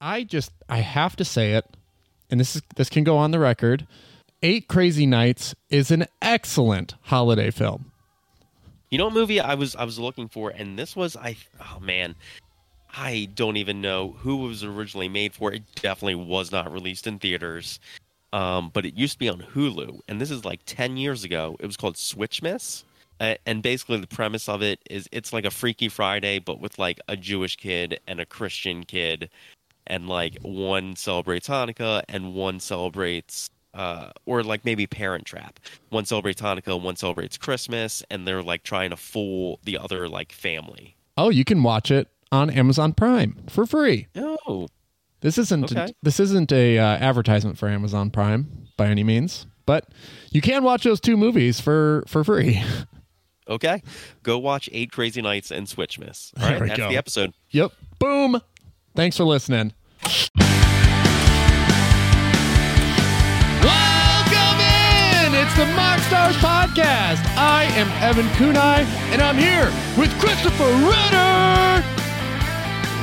I just I have to say it, and this is this can go on the record. Eight Crazy Nights is an excellent holiday film. You know what movie I was I was looking for, and this was I oh man, I don't even know who was originally made for. It definitely was not released in theaters, um, but it used to be on Hulu, and this is like ten years ago. It was called Switchmas, uh, and basically the premise of it is it's like a Freaky Friday, but with like a Jewish kid and a Christian kid, and like one celebrates Hanukkah and one celebrates uh, or like maybe Parent Trap. One celebrates Hanukkah, one celebrates Christmas, and they're like trying to fool the other like family. Oh, you can watch it on Amazon Prime for free. Oh, This isn't Okay. this isn't a uh, advertisement for Amazon Prime by any means, but you can watch those two movies for for free. okay. Go watch Eight Crazy Nights and Switchmas. All we that's go. the episode. yep. Boom. Thanks for listening. Welcome in. It's the MoxStars podcast. I am Evan Kunai, and I'm here with Christopher Ritter.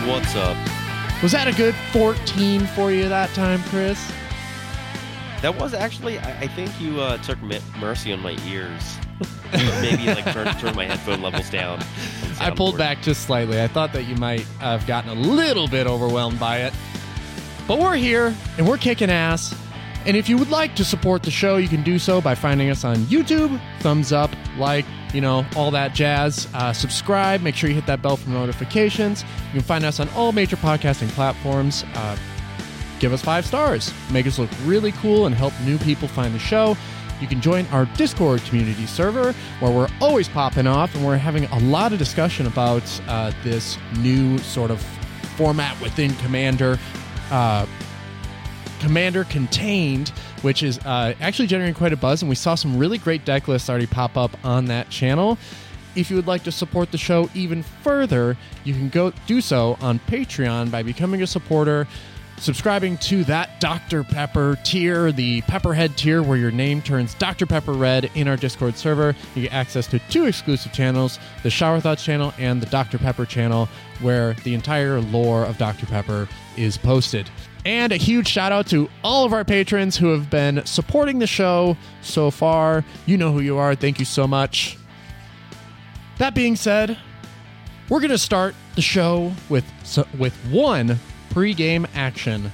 What's up? Was that a good 14 for you that time, Chris? That was actually. I, I think you uh, took mercy on my ears. Maybe like turn turn my headphone levels down. I pulled back just slightly. I thought that you might have gotten a little bit overwhelmed by it. But we're here and we're kicking ass. And if you would like to support the show, you can do so by finding us on YouTube, thumbs up, like, you know, all that jazz. Uh, subscribe, make sure you hit that bell for notifications. You can find us on all major podcasting platforms. Uh, give us five stars, make us look really cool, and help new people find the show. You can join our Discord community server where we're always popping off and we're having a lot of discussion about uh, this new sort of format within Commander. Uh, Commander Contained, which is uh, actually generating quite a buzz, and we saw some really great deck lists already pop up on that channel. If you would like to support the show even further, you can go do so on Patreon by becoming a supporter, subscribing to that Dr. Pepper tier, the Pepperhead tier, where your name turns Dr. Pepper red in our Discord server. You get access to two exclusive channels the Shower Thoughts channel and the Dr. Pepper channel, where the entire lore of Dr. Pepper is posted. And a huge shout out to all of our patrons who have been supporting the show so far. You know who you are. Thank you so much. That being said, we're going to start the show with with one pre-game action.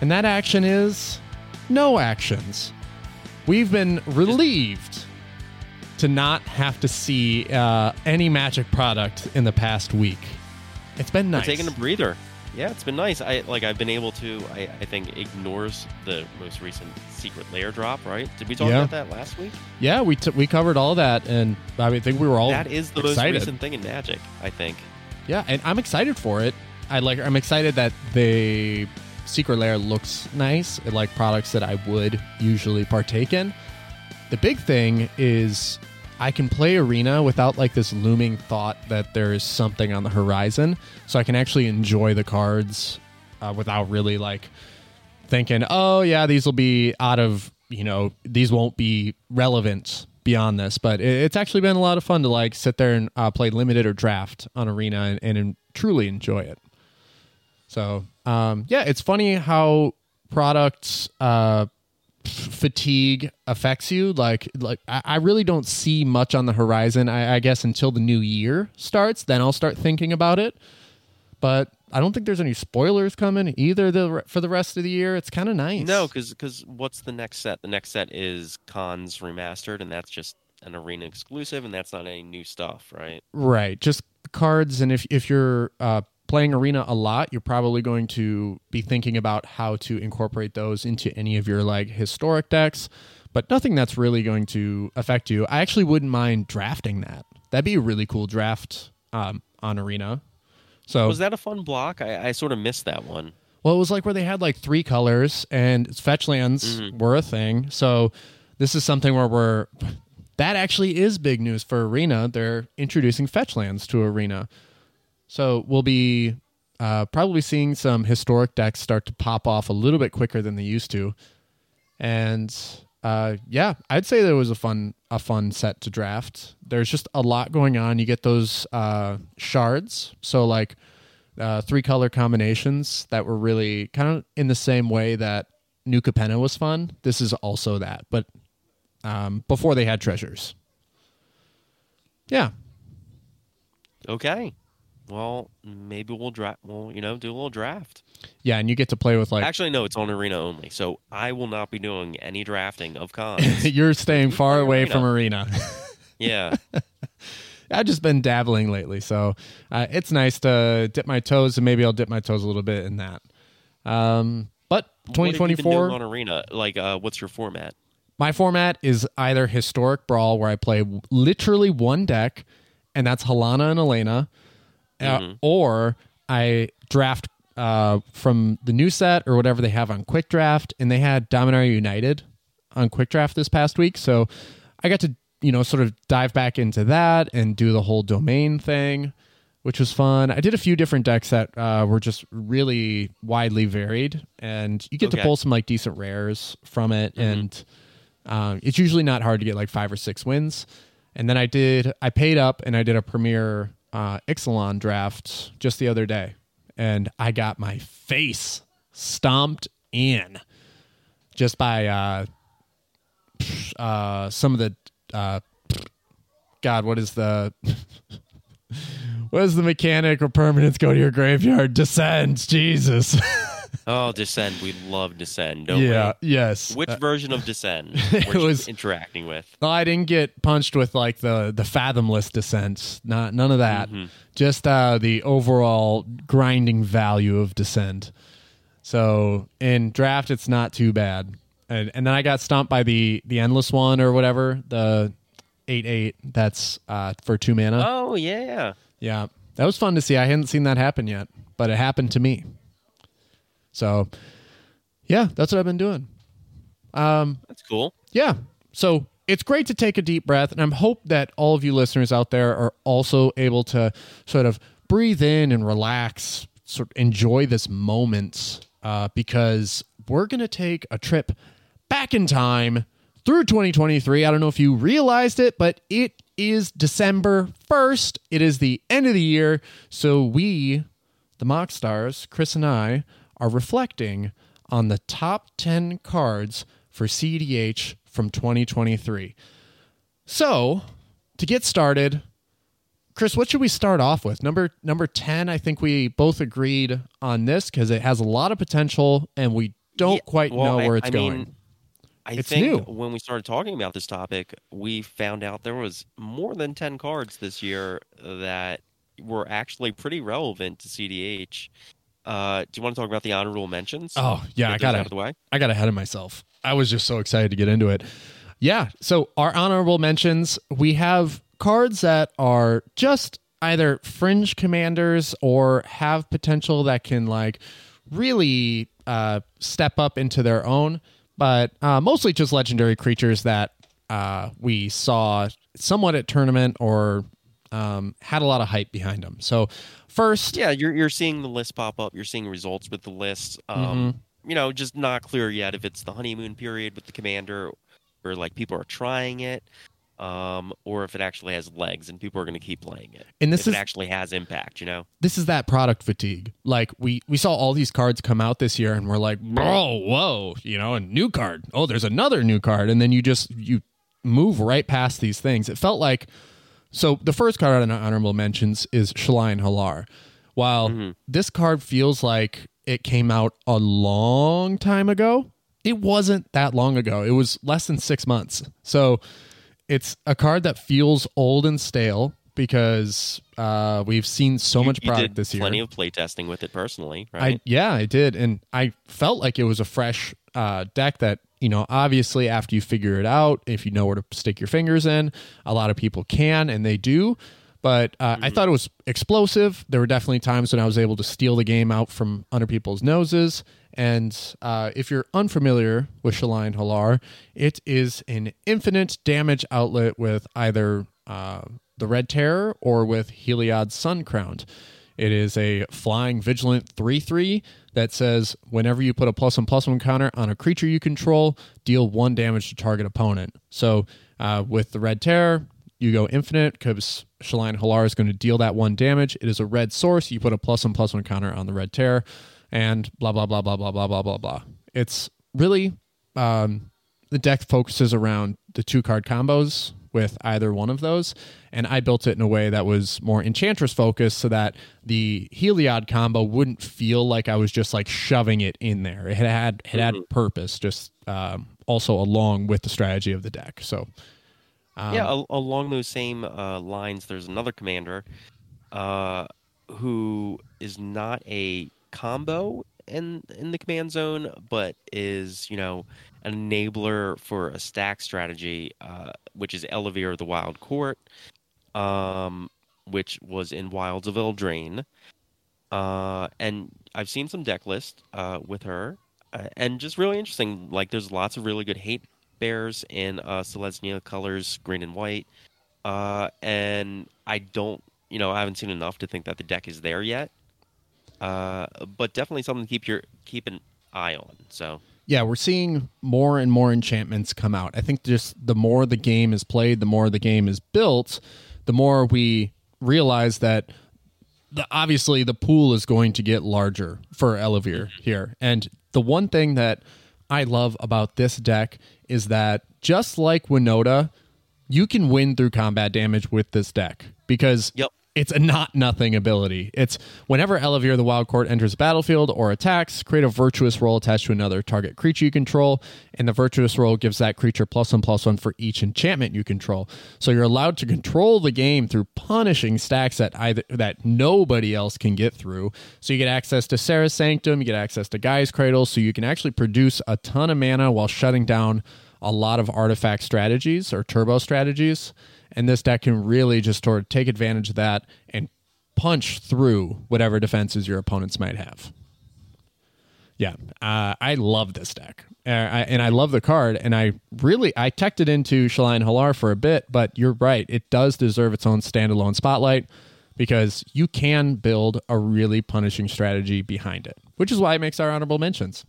And that action is no actions. We've been relieved to not have to see uh, any magic product in the past week. It's been We're nice. taking a breather. Yeah, it's been nice. I like I've been able to. I, I think ignores the most recent secret layer drop. Right? Did we talk Yeah. about that last week? Yeah, we t- we covered all that, and I mean, I think we were all that is the excited. most recent thing in Magic. I think. Yeah, and I'm excited for it. I like. I'm excited that the secret layer looks nice. It like products that I would usually partake in. The big thing is I can play arena without like this looming thought that there is something on the horizon, so I can actually enjoy the cards uh, without really like thinking, oh yeah, these will be out of you know these won't be relevant beyond this. But it, it's actually been a lot of fun to like sit there and uh, play limited or draft on arena and, and truly enjoy it. So um, yeah, it's funny how products uh, fatigue affects you. Like like I, I really don't see much on the horizon. I, I guess until the new year starts, then I'll start thinking about it. But I don't think there's any spoilers coming either the, for the rest of the year. It's kind of nice. No, because what's the next set? The next set is Khans Remastered, and that's just an arena exclusive, and that's not any new stuff, right? Right. Just cards. And if, if you're uh, playing Arena a lot, you're probably going to be thinking about how to incorporate those into any of your like historic decks, but nothing that's really going to affect you. I actually wouldn't mind drafting that. That'd be a really cool draft um, on Arena. So Was that a fun block? I, I sort of missed that one. Well, it was like where they had like three colors and fetch lands were a thing. So this is something where we're that actually is big news for Arena. They're introducing fetch lands to Arena. So we'll be uh, probably seeing some historic decks start to pop off a little bit quicker than they used to. And uh, yeah, I'd say there was a fun a fun set to draft. There's just a lot going on. You get those uh, shards. So like uh, three color combinations that were really kind of in the same way that New Capenna was fun. This is also that, but um, before they had treasures. Yeah, Okay. Well, maybe we'll draft. We'll you know do a little draft. yeah, and you get to play with like Actually, no, it's on arena only. So I will not be doing any drafting of Khans. you're staying far away Arena. from arena. yeah. I've just been dabbling lately, so uh, it's nice to dip my toes, and maybe I'll dip my toes a little bit in that. Um, but What have you been doing 2024, on arena. Like, uh, what's your format? my format is either historic brawl, where I play literally one deck, and that's Halana and Alena, uh, Mhm. or I draft uh, from the new set or whatever they have on Quick Draft, and they had Dominaria United on Quick Draft this past week, so I got to you know sort of dive back into that and do the whole domain thing, which was fun. I did a few different decks that uh, were just really widely varied, and you get to pull some like decent rares from it, and um, it's usually not hard to get like five or six wins. And then I did, I paid up and I did a premier uh, Ixalan draft just the other day, and I got my face stomped in just by uh, uh, some of the uh, God. What is the what is the mechanic or permanence go to your graveyard? Descend, Jesus. Oh, Descend. We love Descend, don't yeah. Yes. Which Uh, version of Descend it was- interacting with? I didn't get punched with like the the fathomless descents. Not none of that. Mhm. Just uh, the overall grinding value of Descend. So in draft, it's not too bad. And and then I got stomped by the the endless one or whatever the eight eight. That's uh, for two mana. Oh, yeah. Yeah, that was fun to see. I hadn't seen that happen yet, but it happened to me. So yeah, that's what I've been doing. Um, That's cool. yeah. So it's great to take a deep breath, and I hope that all of you listeners out there are also able to sort of breathe in and relax, sort of enjoy this moment, uh, because we're gonna take a trip back in time through 2023. I don't know if you realized it, but it is December 1st. It is the end of the year, so we, the MoxStars, Chris and I, are reflecting on the top 10 cards for CDH from 2023. So, to get started, Chris, what should we start off with? Number number 10, I think we both agreed on this because it has a lot of potential and we don't Yeah, quite well, know I- where it's I going. mean, I It's think new. when we started talking about this topic, we found out there was more than 10 cards this year that were actually pretty relevant to CDH. Uh, do you want to talk about the honorable mentions? oh, yeah, I got out of the way. I got ahead of myself. I was just so excited to get into it. Yeah. So, our honorable mentions we have cards that are just either fringe commanders or have potential that can, like, really uh, step up into their own, but uh, mostly just legendary creatures that uh, we saw somewhat at tournament or um, had a lot of hype behind them. So, first, Yeah, you're you're seeing the list pop up. You're seeing results with the list. Um, Mm-hmm. You know, just not clear yet if it's the honeymoon period with the commander, or like people are trying it, um, or if it actually has legs and people are going to keep playing it. and this if is it actually has impact, you know. this is that product fatigue. Like we we saw all these cards come out this year, and we're like, bro, whoa, you know, a new card. Oh, there's another new card, and then you just you move right past these things. It felt like so. The first card on honorable mentions is Shalai and Hallar. While this card feels like it came out a long time ago, it wasn't that long ago. It was less than six months. So it's a card that feels old and stale because uh, we've seen so You- much product this year. Plenty of playtesting with it personally, I yeah, I did, and I felt like it was a fresh uh, deck that you know. Obviously, after you figure it out, if you know where to stick your fingers in, a lot of people can, and they do. But uh, I thought it was explosive. There were definitely times when I was able to steal the game out from under people's noses. And uh, if you're unfamiliar with Shalai and Hallar, it is an infinite damage outlet with either uh, the Red Terror or with Heliod's Sun Crowned. It is a flying vigilant 3 3 that says whenever you put a plus one plus one counter on a creature you control, deal one damage to target opponent. So uh, with the Red Terror, you go infinite because Shalai and Hallar is going to deal that one damage. It is a red source. You put a plus one plus one counter on the Red Terror, and blah blah blah blah blah blah blah blah blah. It's really um, the deck focuses around the two card combos with either one of those. And I built it in a way that was more Enchantress focused so that the Heliod combo wouldn't feel like I was just like shoving it in there. It had it had purpose, just um, also along with the strategy of the deck. So um, yeah, al- along those same uh, lines, there's another commander uh, who is not a combo in in the command zone, but is you know an enabler for a stack strategy, uh, which is Ellivere the Wild Court, um, which was in Wilds of Eldraine. Uh, and I've seen some deck lists uh, with her, uh, and just really interesting. Like, there's lots of really good hate bears in uh, Selesnya colors, green and white. Uh, and I don't, you know, I haven't seen enough to think that the deck is there yet. Uh, but definitely something to keep your keep an eye on. So yeah, we're seeing more and more enchantments come out. I think just the more the game is played, the more the game is built, the more we realize that the, obviously the pool is going to get larger for Ellivere mm-hmm. here. And the one thing that I love about this deck is that just like Winota, you can win through combat damage with this deck because Yep. It's a not nothing ability. It's whenever Ellivere the Wild Court enters the battlefield or attacks, create a Virtuous Role attached to another target creature you control, and the Virtuous Role gives that creature plus one plus one for each enchantment you control. So you're allowed to control the game through punishing stacks that either that nobody else can get through. So you get access to Serra's Sanctum, you get access to Gaea's Cradle, so you can actually produce a ton of mana while shutting down a lot of artifact strategies or turbo strategies. And this deck can really just sort of take advantage of that and punch through whatever defenses your opponents might have. Yeah, uh, I love this deck, uh, I, and I love the card. And I really I teched it into Shalai and Hallar for a bit, but you're right; it does deserve its own standalone spotlight because you can build a really punishing strategy behind it, which is why it makes our honorable mentions.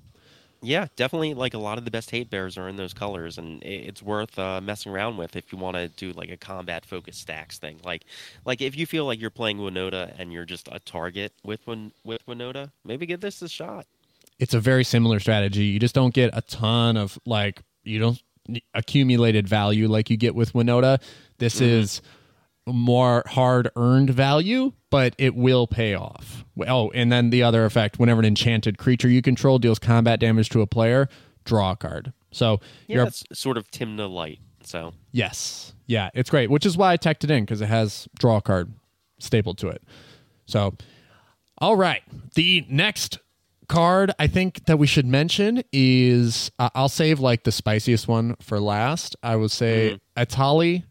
Yeah, definitely. Like a lot of the best hate bears are in those colors, and it's worth uh, messing around with if you want to do like a combat focused stacks thing. Like, like if you feel like you're playing Winota and you're just a target with Win- with Winota, maybe give this a shot. it's a very similar strategy. You just don't get a ton of like you don't accumulated value like you get with Winota. This is more hard earned value, but it will pay off. Oh, and then the other effect: whenever an enchanted creature you control deals combat damage to a player, draw a card. So Yeah, you're it's sort of Tymna light. So Yes. Yeah, it's great, which is why I teched it in because it has draw a card stapled to it. So, all right. The next card I think that we should mention is uh, I'll save like the spiciest one for last. I would say Etali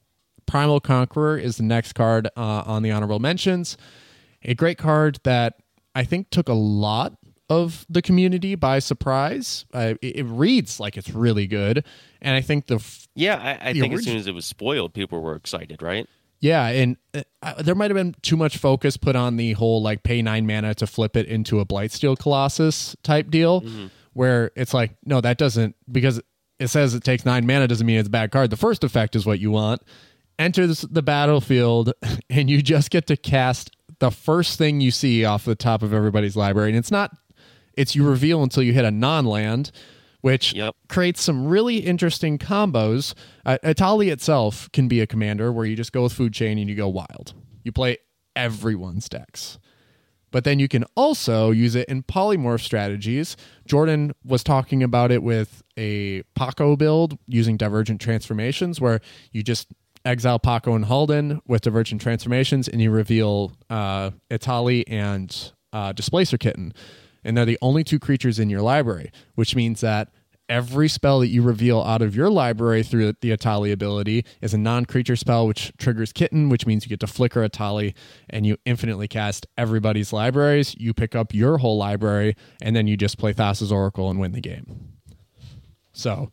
Primal Conqueror is the next card uh, on the honorable mentions. A great card that I think took a lot of the community by surprise. Uh, it, it reads like it's really good, and I think the f- yeah, I, I The think as soon as it was spoiled, people were excited, right? Yeah, and uh, uh, there might have been too much focus put on the whole like pay nine mana to flip it into a Blightsteel Colossus type deal, where it's like, no, that doesn't because it says it takes nine mana doesn't mean it's a bad card. The first effect is what you want. Enters the battlefield, and you just get to cast the first thing you see off the top of everybody's library, and it's not. It's you reveal until you hit a non-land, which Yep. creates some really interesting combos. Uh, Etali itself can be a commander where you just go with food chain and you go wild. You play everyone's decks. But then you can also use it in polymorph strategies. Jordan was talking about it with a Paco build using divergent transformations, where you just exile Paco and Halden with divergent transformations, and you reveal uh, Etali and uh, Displacer Kitten. And they're the only two creatures in your library, which means that every spell that you reveal out of your library through the Etali ability is a non-creature spell which triggers kitten which means you get to flicker Etali and you infinitely cast everybody's libraries you pick up your whole library and then you just play Thassa's Oracle and win the game so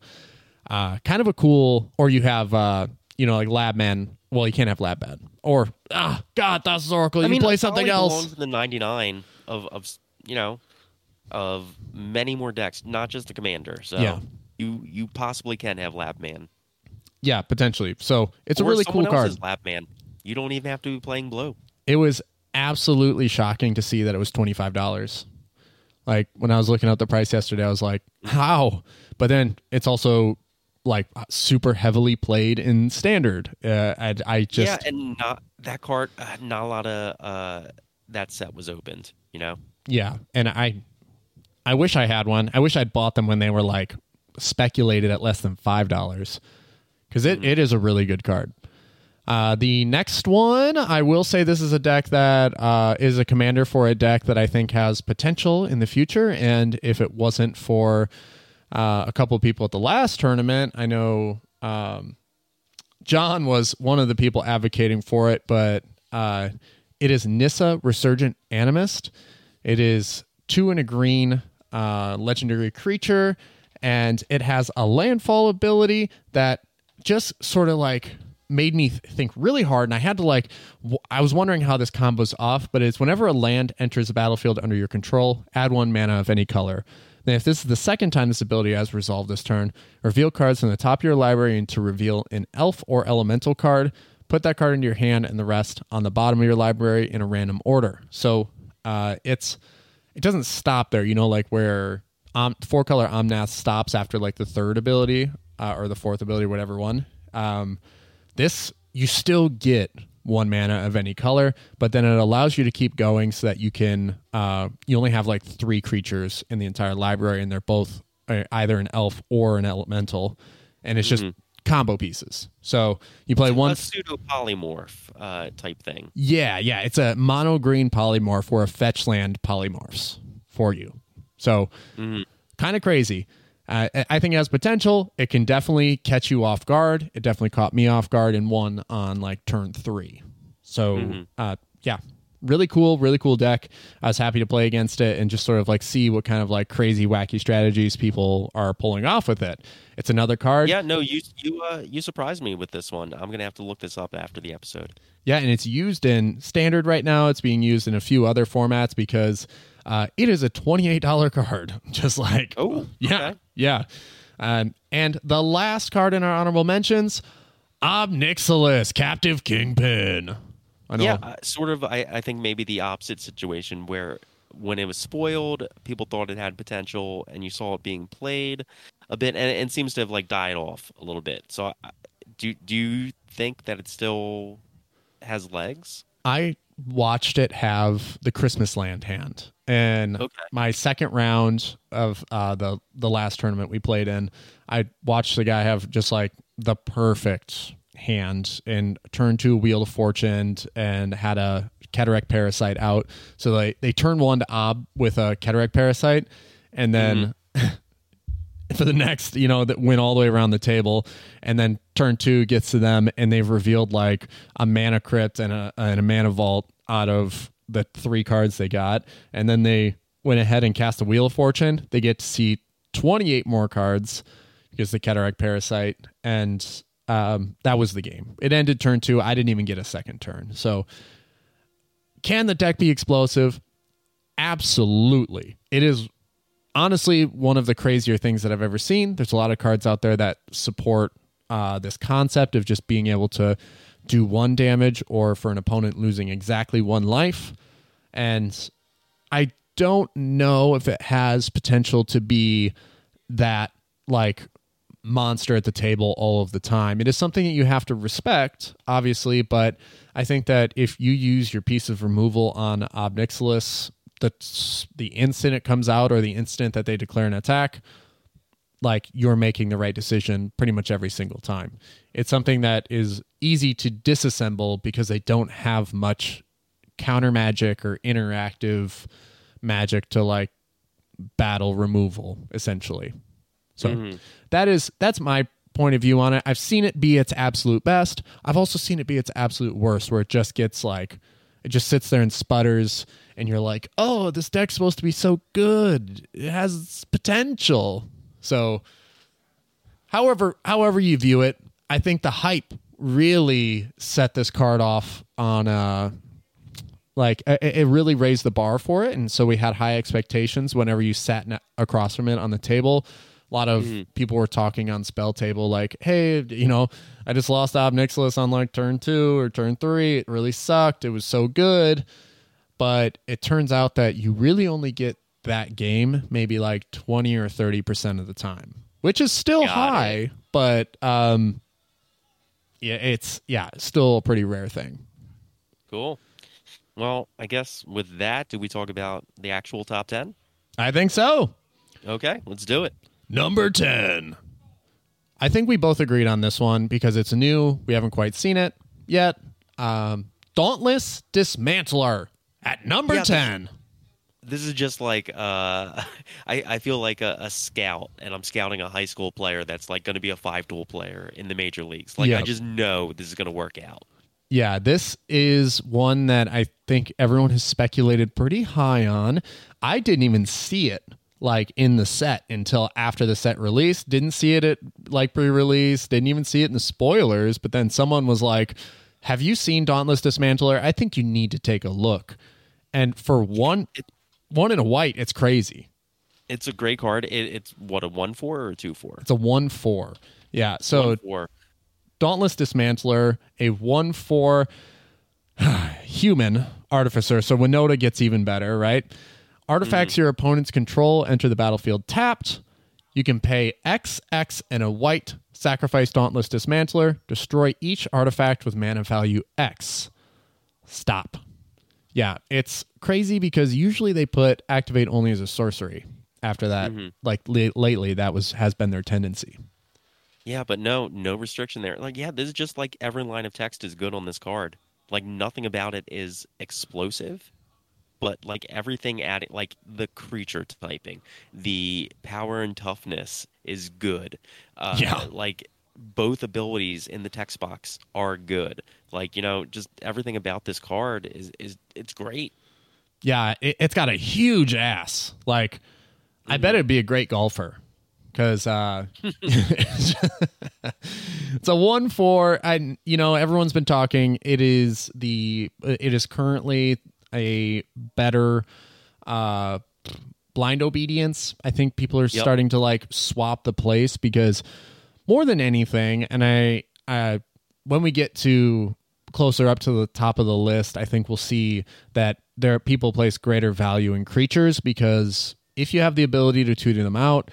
uh, kind of a cool or you have uh, you know like Lab Man. well you can't have Labman or ah god that's Oracle you I mean, play something else the 99 of of you know of many more decks, not just the commander. So Yeah. you you possibly can have Lab Man. Yeah, potentially. So it's a really cool card. lab man. You don't even have to be playing blue. It was absolutely shocking to see that it was twenty five dollars. Like when I was looking at the price yesterday, I was like, "How?" But then it's also like super heavily played in standard. Uh, I, I just yeah, and not that card. Uh, not a lot of uh, that set was opened. You know. Yeah, and I I wish I had one. I wish I'd bought them when they were like speculated at less than five dollars. Because it, it is a really good card. Uh, the next one, I will say this is a deck that uh, is a commander for a deck that I think has potential in the future. And if it wasn't for uh, a couple of people at the last tournament, I know um, John was one of the people advocating for it, but uh, it is Nissa Resurgent Animist. It is two and a green uh, legendary creature, and it has a landfall ability that just sort of like made me th- think really hard and i had to like w- i was wondering how this combo's off but it's whenever a land enters the battlefield under your control add one mana of any color then if this is the second time this ability has resolved this turn reveal cards from the top of your library and to reveal an elf or elemental card. Put that card into your hand and the rest on the bottom of your library in a random order. So uh, it's it doesn't stop there you know like where um, four color omnath stops after like the third ability uh, or the fourth ability whatever one. Um, this you still get one mana of any color, but then it allows you to keep going so that you can uh, you only have like three creatures in the entire library, and they're both uh, either an elf or an elemental, and it's just combo pieces. So you play one a pseudo polymorph uh, type thing. yeah, yeah. It's a mono green polymorph or a fetch land polymorphs for you. So kind of crazy. Uh, I- I think it has potential. It can definitely catch you off guard. It definitely caught me off guard and won on like turn three. So uh, yeah, really cool, really cool deck. I was happy to play against it and just sort of like see what kind of like crazy, wacky strategies people are pulling off with it. It's another card. Yeah, no, you you uh, you surprised me with this one. I'm gonna have to look this up after the episode. Yeah, and it's used in standard right now. It's being used in a few other formats because uh, it is a twenty-eight dollar card. Just like Oh, yeah, okay. yeah. Um, and the last card in our honorable mentions, Ob Nixilis, Captive Kingpin. I know. Yeah, uh, sort of. I, I think maybe the opposite situation where when it was spoiled, people thought it had potential, and you saw it being played a bit, and it seems to have like died off a little bit. So, I- do do you think that it still has legs? I watched it have the Christmas Land hand, and Okay. my second round of uh, the the last tournament we played in, I watched the guy have just like the perfect hand and turn two Wheel of Fortune and had a Kederekt Parasite out. So they they turn one to Ob with a Kederekt Parasite, and then. For the next, you know, that went all the way around the table, and then turn two gets to them, and they've revealed like a mana crypt and a and a mana vault out of the three cards they got, and then they went ahead and cast a wheel of fortune. They get to see twenty eight more cards because the Kederekt Parasite, and um, that was the game. It ended turn two. I didn't even get a second turn. So, can the deck be explosive? Absolutely. It is honestly one of the crazier things that I've ever seen. There's a lot of cards out there that support uh, this concept of just being able to do one damage or for an opponent losing exactly one life. And I don't know if it has potential to be that like monster at the table all of the time. It is something that you have to respect, obviously, but I think that if you use your piece of removal on Ob Nixilis, the the instant it comes out or the instant that they declare an attack, like you're making the right decision pretty much every single time. It's something that is easy to disassemble because they don't have much counter magic or interactive magic to like battle removal essentially. So mm-hmm. that is that's my point of view on it. I've seen it be its absolute best. I've also seen it be its absolute worst where it just gets like it just sits there and sputters and you're like, "Oh, this deck's supposed to be so good. It has potential." So however however you view it, I think the hype really set this card off on uh, a like it, it really raised the bar for it and so we had high expectations whenever you sat across from it on the table A lot of Mhm. people were talking on spell table like, "Hey, you know, I just lost Ob Nixilis on like turn 2 or turn 3. It really sucked. It was so good." But it turns out that you really only get that game maybe like 20 or 30% of the time, which is still Got high, but um yeah, it's yeah, still a pretty rare thing. Cool. Well, I guess with that, do we talk about the actual top 10? I think so. Okay, let's do it. Number 10. I think we both agreed on this one because it's new. We haven't quite seen it yet. Um, Dauntless Dismantler at number Yeah, 10. This is just like uh, I, I feel like a, a scout, and I'm scouting a high school player that's like going to be a five tool player in the major leagues. Like Yeah. I just know this is going to work out. Yeah, this is one that I think everyone has speculated pretty high on. I didn't even see it like in the set until after the set release. Didn't see it at like pre-release. Didn't even see it in the spoilers. But then someone was like, "Have you seen Dauntless Dismantler? I think you need to take a look." And for one, one in a white, it's crazy. It's a great card. It, it's what a one four or a two four. It's a one four. Yeah. So one four. Dauntless Dismantler, a 1 4 human artificer. So Winota gets even better, right? Artifacts mm. your opponent's control enter the battlefield tapped. You can pay X, X, and a white, sacrifice Dauntless Dismantler, destroy each artifact with mana value X. Stop. Yeah, it's crazy because usually they put activate only as a sorcery. After that, mm-hmm. like la- lately, that was has been their tendency. Yeah, but no, no restriction there. Like, yeah, this is just like every line of text is good on this card. Like, nothing about it is explosive, but like everything adding, like the creature typing, the power and toughness is good. Uh, Yeah. Like, both abilities in the text box are good. Like, you know, just everything about this card is is it's great. Yeah, it, it's got a huge ass. Like, I bet it'd be a great golfer because uh, it's a one four. I you know everyone's been talking. It is the it is currently a better uh, blind obedience. I think people are Yep. starting to like swap the place because more than anything, and I, I when we get to closer up to the top of the list, I think we'll see that there are people place greater value in creatures because if you have the ability to tutor them out,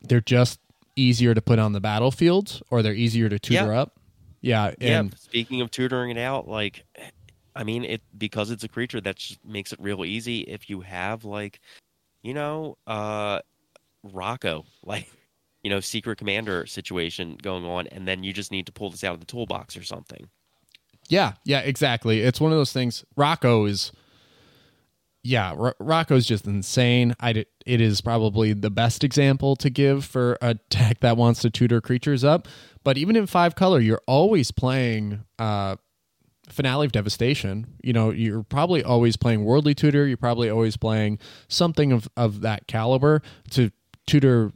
they're just easier to put on the battlefield or they're easier to tutor Yeah. up. Yeah, Yeah. and Speaking of tutoring it out, like, I mean, it because it's a creature that makes it real easy. If you have like, you know, uh, Rocco, like, you know, secret commander situation going on, and then you just need to pull this out of the toolbox or something. Yeah, yeah, exactly. It's one of those things. Rocco is, yeah, R- Rocco's just insane. I it is probably the best example to give for a deck that wants to tutor creatures up. But even in five color, you're always playing uh, Finale of Devastation. You know, you're probably always playing Worldly Tutor. You're probably always playing something of of that caliber to tutor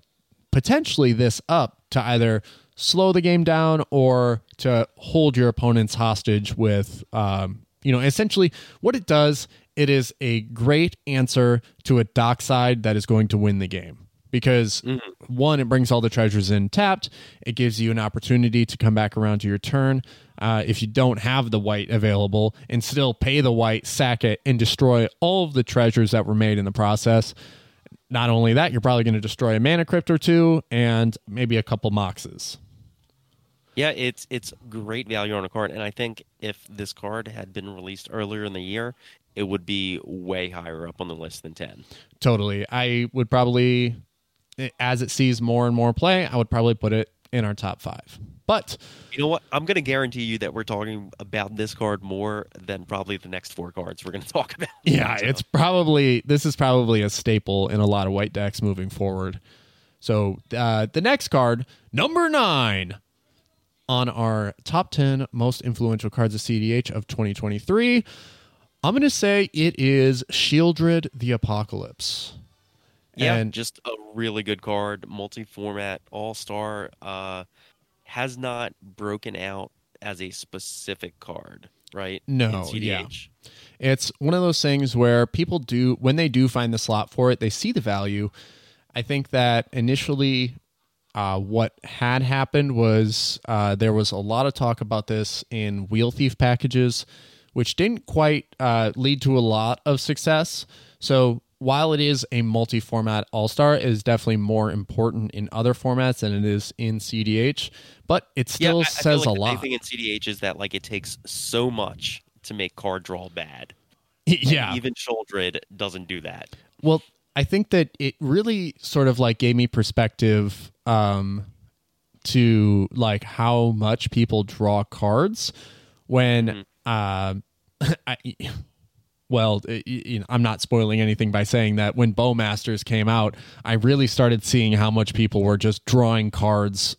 potentially this up to either slow the game down or to hold your opponents hostage with um, you know essentially what it does it is a great answer to a dockside that is going to win the game because one it brings all the treasures in tapped it gives you an opportunity to come back around to your turn uh, if you don't have the white available and still pay the white sack it and destroy all of the treasures that were made in the process not only that, you're probably going to destroy a mana crypt or two and maybe a couple moxes. Yeah, it's it's great value on a card, and I think if this card had been released earlier in the year, it would be way higher up on the list than ten. Totally. I would probably, as it sees more and more play, I would probably put it in our top five. But You know what? I'm going to guarantee you that we're talking about this card more than probably the next four cards we're going to talk about. yeah, So, it's probably, this is probably a staple in a lot of white decks moving forward. So uh, the next card, number nine on our top 10 most influential cards of CDH of 2023. I'm going to say it is Sheoldred the Apocalypse. Yeah, And- just a really good card, multi-format, all-star. Uh, has not broken out as a specific card, right? No, in yeah. It's one of those things where people do when they do find the slot for it, they see the value. I think that initially uh, what had happened was uh, there was a lot of talk about this in Wheel Thief packages, which didn't quite uh, lead to a lot of success. So while it is a multi-format all-star, it is definitely more important in other formats than it is in CDH. But it still yeah, I, says I like a lot. The thing in CDH is that like it takes so much to make card draw bad. yeah, even Sheoldred doesn't do that. Well, I think that it really sort of like gave me perspective um, to like how much people draw cards when Mm-hmm. uh, I, well, y- you know, I'm not spoiling anything by saying that when Bowmasters came out, I really started seeing how much people were just drawing cards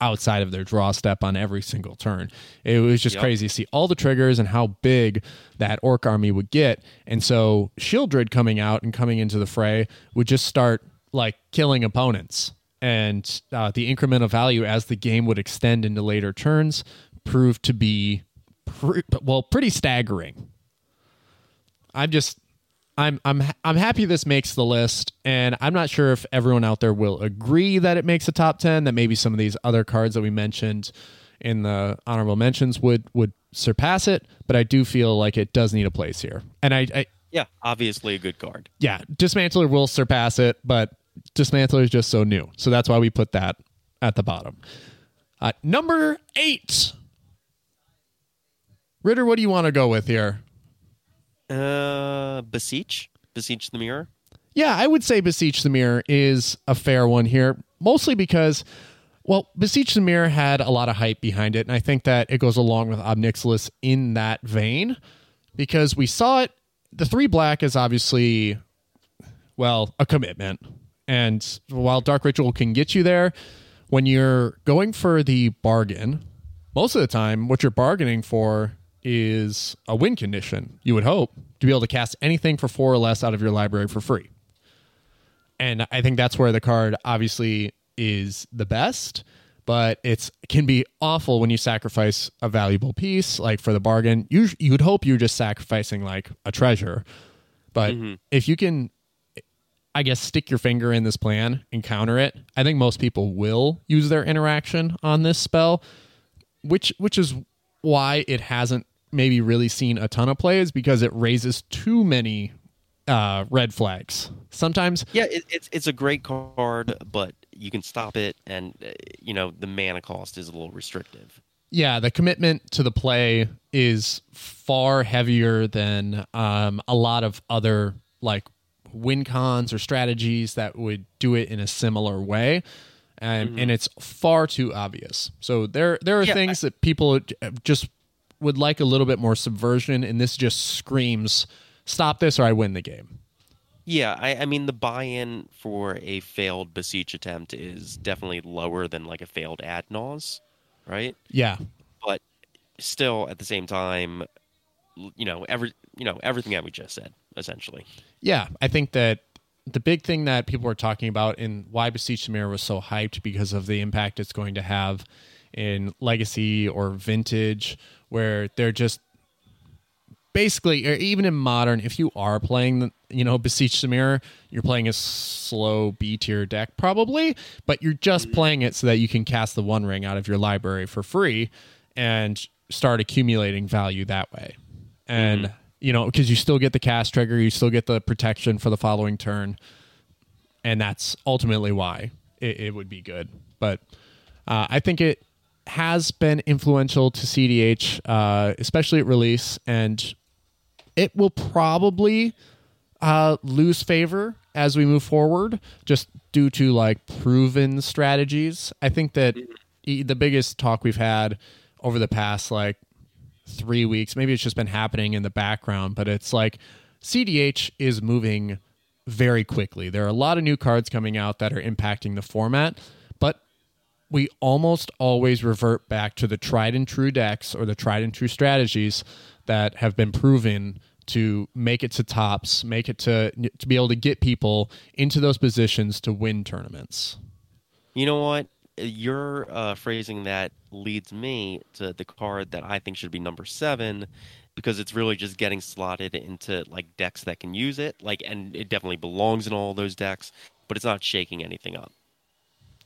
outside of their draw step on every single turn. It was just Yep. crazy to see all the triggers and how big that orc army would get. And so Sheoldred coming out and coming into the fray would just start like killing opponents. And uh, the increment of value as the game would extend into later turns proved to be pre- well pretty staggering. I'm just I'm I'm I'm happy this makes the list, and I'm not sure if everyone out there will agree that it makes a top ten. That maybe some of these other cards that we mentioned in the honorable mentions would would surpass it, but I do feel like it does need a place here. And I, I Yeah, obviously a good card. yeah, Dismantler will surpass it, but Dismantler is just so new, so that's why we put that at the bottom. Uh, number eight, Ritter. What do you want to go with here? Uh, Beseech, Beseech the mirror. Yeah, I would say Beseech the Mirror is a fair one here, mostly because, well, Beseech the Mirror had a lot of hype behind it, and I think that it goes along with Ob Nixilis in that vein because we saw it. The three black is obviously, well, a commitment. And while Dark Ritual can get you there, when you're going for the bargain, most of the time, what you're bargaining for is a win condition, you would hope, to be able to cast anything for four or less out of your library for free. And I think that's where the card obviously is the best, but it's can be awful when you sacrifice a valuable piece like for the bargain. You you would hope you're just sacrificing like a treasure. But mm-hmm. if you can I guess stick your finger in this plan and counter it, I think most people will use their interaction on this spell, which which is why it hasn't maybe really seen a ton of plays because it raises too many uh, red flags. Sometimes Yeah, it, it's it's a great card, but you can stop it, and uh, you know the mana cost is a little restrictive. yeah, the commitment to the play is far heavier than um, a lot of other like win cons or strategies that would do it in a similar way. And, and it's far too obvious. So there there are Yeah, things that people just would like a little bit more subversion, and this just screams, "Stop this, or I win the game." Yeah, I, I mean the buy-in for a failed beseech attempt is definitely lower than like a failed ad nause, right? Yeah, But still, at the same time, you know every you know everything that we just said essentially. Yeah, I think that the big thing that people were talking about and why Beseech the Mirror was so hyped because of the impact it's going to have in Legacy or Vintage, where they're just basically, or even in Modern, if you are playing, the, you know, Beseech the Mirror, you're playing a slow B tier deck probably, but you're just playing it so that you can cast the One Ring out of your library for free and start accumulating value that way. And you know, because you still get the cast trigger, you still get the protection for the following turn, and that's ultimately why it, it would be good. But uh, I think it has been influential to CDH, uh, especially at release, and it will probably uh, lose favor as we move forward, just due to like proven strategies. I think that the biggest talk we've had over the past like three weeks, maybe it's just been happening in the background, but it's like CDH is moving very quickly. There are a lot of new cards coming out that are impacting the format, we almost always revert back to the tried and true decks or the tried and true strategies that have been proven to make it to tops, make it to to be able to get people into those positions to win tournaments. You know what? Your uh, phrasing that leads me to the card that I think should be number seven, because it's really just getting slotted into like decks that can use it. Like, and it definitely belongs in all those decks, but it's not shaking anything up.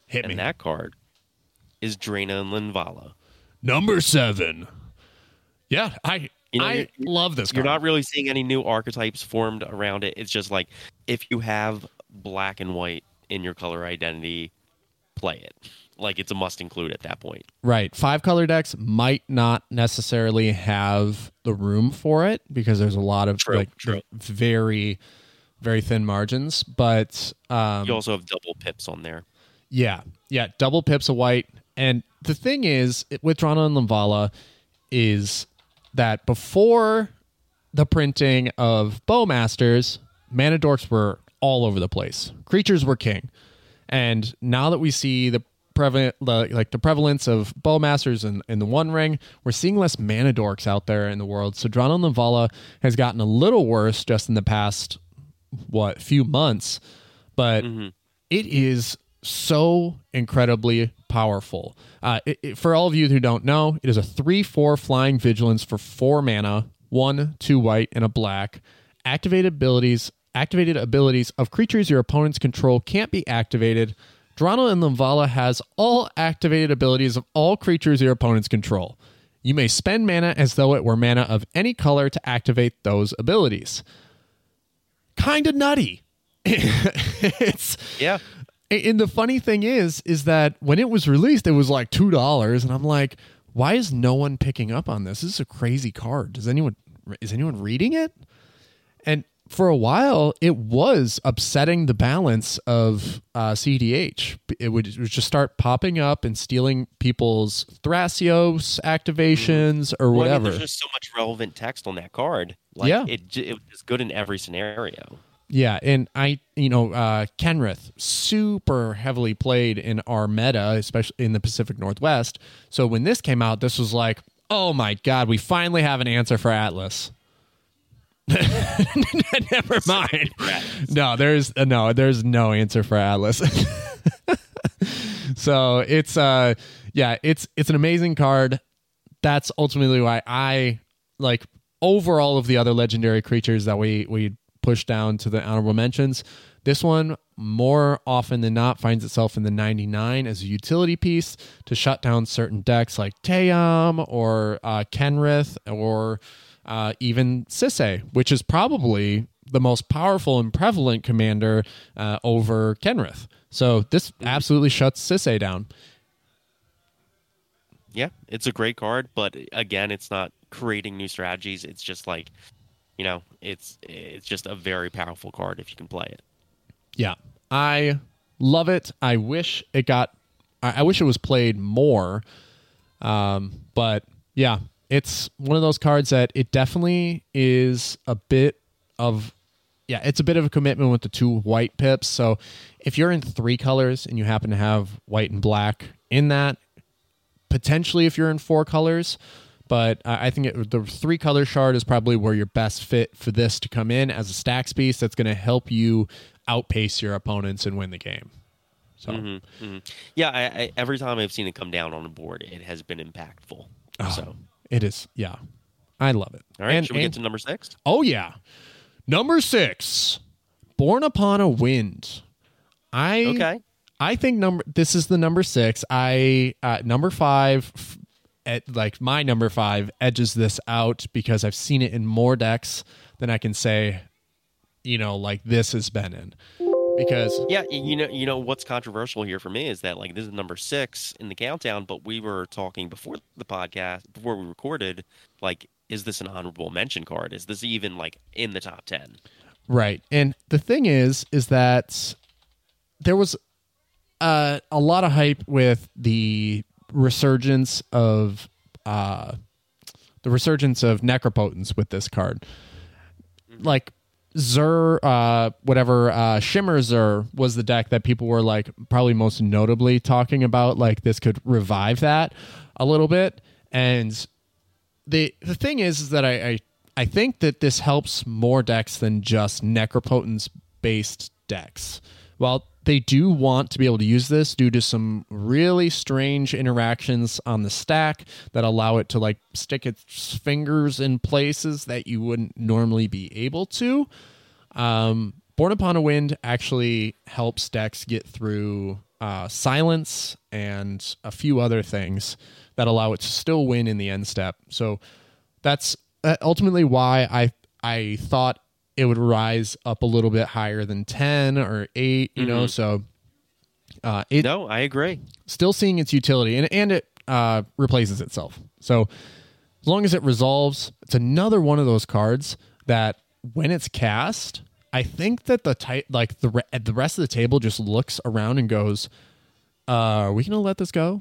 Hit and me. that card is Drana and Linvala. Number seven. Yeah, I You know, I love this You're not really seeing any new archetypes formed around it. It's just like if you have black and white in your color identity, play it. Like it's a must include at that point. Right. Five color decks might not necessarily have the room for it because there's a lot of True, like true. very very thin margins, but um You also have double pips on there. yeah. Yeah, double pips of white. And the thing is with Drana and Linvala is that before the printing of Bowmasters, mana dorks were all over the place. Creatures were king. And now that we see the prevalent the, like the prevalence of bowmasters in, in the one ring, we're seeing less mana dorks out there in the world. So Drana and Linvala has gotten a little worse just in the past what few months, but mm-hmm. it is so incredibly powerful. Uh, it, it- for all of you who don't know, it is a 3 4 flying vigilance for 4 mana, 1, 2 white, and a black. Activated abilities. Activated abilities of creatures your opponents control can't be activated. Drana and Linvala has all activated abilities of all creatures your opponents control. You may spend mana as though it were mana of any color to activate those abilities. Kind of nutty. it's Yeah. And the funny thing is, is that when it was released, it was like two dollars, and I'm like, why is no one picking up on this? This is a crazy card. Does anyone is anyone reading it? And for a while, it was upsetting the balance of uh, CDH. It would, it would just start popping up and stealing people's Thrasios activations or Well, I mean, whatever. there's just so much relevant text on that card. Like, Yeah. It, j- it was good in every scenario. Yeah, and I, you know, uh, Kenrith, super heavily played in our meta, especially in the Pacific Northwest. So when this came out, this was like, oh my god, we finally have an answer for Atlas. Never mind. No, there's uh, no, there's no answer for Atlas. so it's uh, yeah, it's it's an amazing card. That's ultimately why I like over all of the other legendary creatures that we we push down to the honorable mentions. This one more often than not finds itself in the 99 as a utility piece to shut down certain decks like Tayam or uh, Kenrith or uh, even Sisay, which is probably the most powerful and prevalent commander uh, over Kenrith. So this absolutely shuts Sisay down. Yeah, it's a great card, but again, it's not creating new strategies. It's just like, you know, it's it's just a very powerful card if you can play it. Yeah, I love it. I wish it got. I, I wish it was played more. Um, but yeah, it's one of those cards that it definitely is a bit of. Yeah, it's a bit of a commitment with the two white pips. So if you're in three colors and you happen to have white and black in that, potentially if you're in four colors. But I think it, the three color shard is probably where you're best fit for this to come in as a stacks piece that's going to help you outpace your opponents and win the game. So hmm Yeah, I, I, every time I've seen it come down on the board, it has been impactful. So, it is, yeah, I love it. all right, And- should we and- get to number six? Oh yeah, number six, Born Upon a Wind. I Okay. I think number this is the number six. I uh, number five, f- at, like my number five edges this out because I've seen it in more decks than I can say, you know, like this has been in. Because Yeah, you know, you know what's controversial here for me is that like this is number six in the countdown, but we were talking before the podcast, before we recorded, like, is this an honorable mention card? Is this even like in the top ten? Right. And the thing is, is that there was uh, a lot of hype with the resurgence of uh, the resurgence of necropotence with this card. Like Zur, uh, whatever uh, Shimmer Zur was the deck that people were like probably most notably talking about. Like this could revive that a little bit, and the the thing is, is that I, I I think that this helps more decks than just necropotence based decks. While they do want to be able to use this due to some really strange interactions on the stack that allow it to like stick its fingers in places that you wouldn't normally be able to. Um, Born Upon a Wind actually helps decks get through uh, silence and a few other things that allow it to still win in the end step. So that's uh, ultimately why I I thought it would rise up a little bit higher than 10 or 8 you know so uh it No, I agree. still seeing its utility and, and it uh, replaces itself. So as long as it resolves, it's another one of those cards that when it's cast, I think that the type like the re- the rest of the table just looks around and goes, uh, "Are we gonna let this go,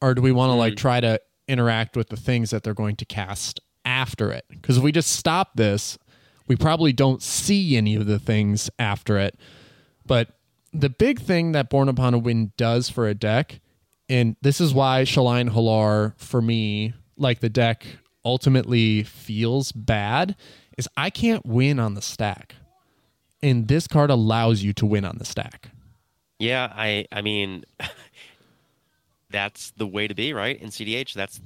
or do we want to like try to interact with the things that they're going to cast after it? Because if we just stop this, we probably don't see any of the things after it. But the big thing that Born Upon a Wind does for a deck, and this is why Shalai and Hallar, for me, like the deck ultimately feels bad, is I can't win on the stack. And this card allows you to win on the stack. Yeah, I I mean that's the way to be, right? In CDH, that's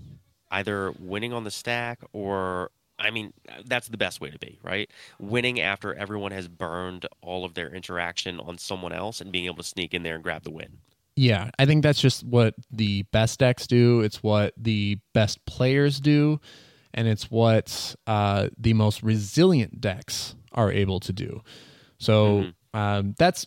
either winning on the stack or I mean, that's the best way to be, right? Winning after everyone has burned all of their interaction on someone else and being able to sneak in there and grab the win. Yeah, I think that's just what the best decks do. It's what the best players do, and it's what uh, the most resilient decks are able to do. So um, that's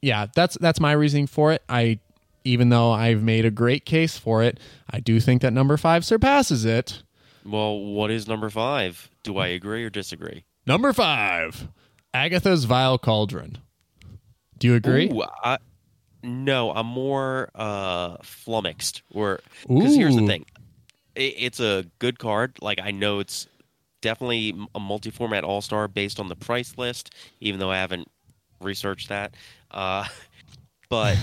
yeah, that's that's my reasoning for it. I even though I've made a great case for it, I do think that number five surpasses it. Well, what is number five? Do I agree or disagree? Number five, Agatha's Vile Cauldron. Do you agree? Ooh, I, no, I'm more uh, flummoxed. Or because here's the thing, it, it's a good card. Like I know it's definitely a multi-format all-star based on the price list, even though I haven't researched that. Uh, but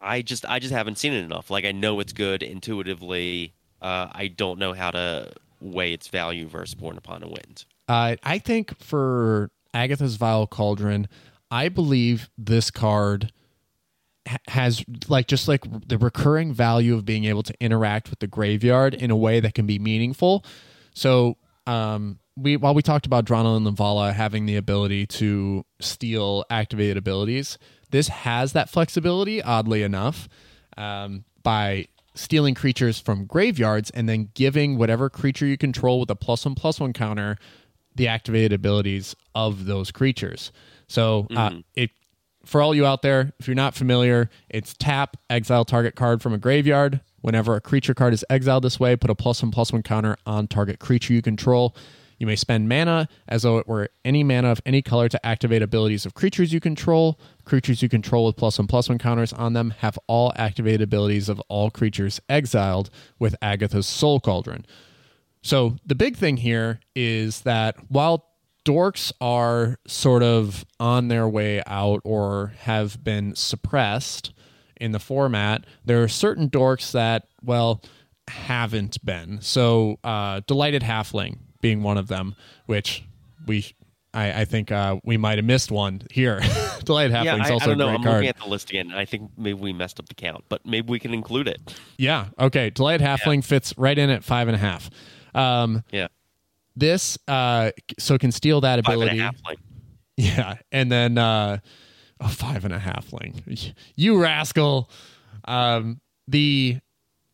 I just I just haven't seen it enough. Like I know it's good intuitively. Uh, I don't know how to weigh its value versus Born Upon a Wind. Uh, I think for Agatha's Vile Cauldron, I believe this card has like just like the recurring value of being able to interact with the graveyard in a way that can be meaningful. So, um, we while we talked about Drana and Linvala having the ability to steal activated abilities, this has that flexibility. Oddly enough, um, by stealing creatures from graveyards and then giving whatever creature you control with a plus one plus one counter the activated abilities of those creatures. So uh, it for all you out there, if you're not familiar, it's tap exile target card from a graveyard. Whenever a creature card is exiled this way, put a plus one plus one counter on target creature you control. You may spend mana as though it were any mana of any color to activate abilities of creatures you control. Creatures you control with plus one plus one counters on them have all activated abilities of all creatures exiled with Agatha's Soul Cauldron. So the big thing here is that while dorks are sort of on their way out or have been suppressed in the format, there are certain dorks that, well, haven't been. So uh, Delighted Halfling being one of them, which we. I, I think uh, we might have missed one here. Delighted yeah, Halfling's I, also I don't know. a great I'm card. looking at the list again, I think maybe we messed up the count, but maybe we can include it. Yeah. Okay. Delighted halfling fits right in at five and a half. Um, Yeah, this uh, so can steal that ability. and a. Yeah, and then uh, oh, five and a halfling. You rascal. Um, the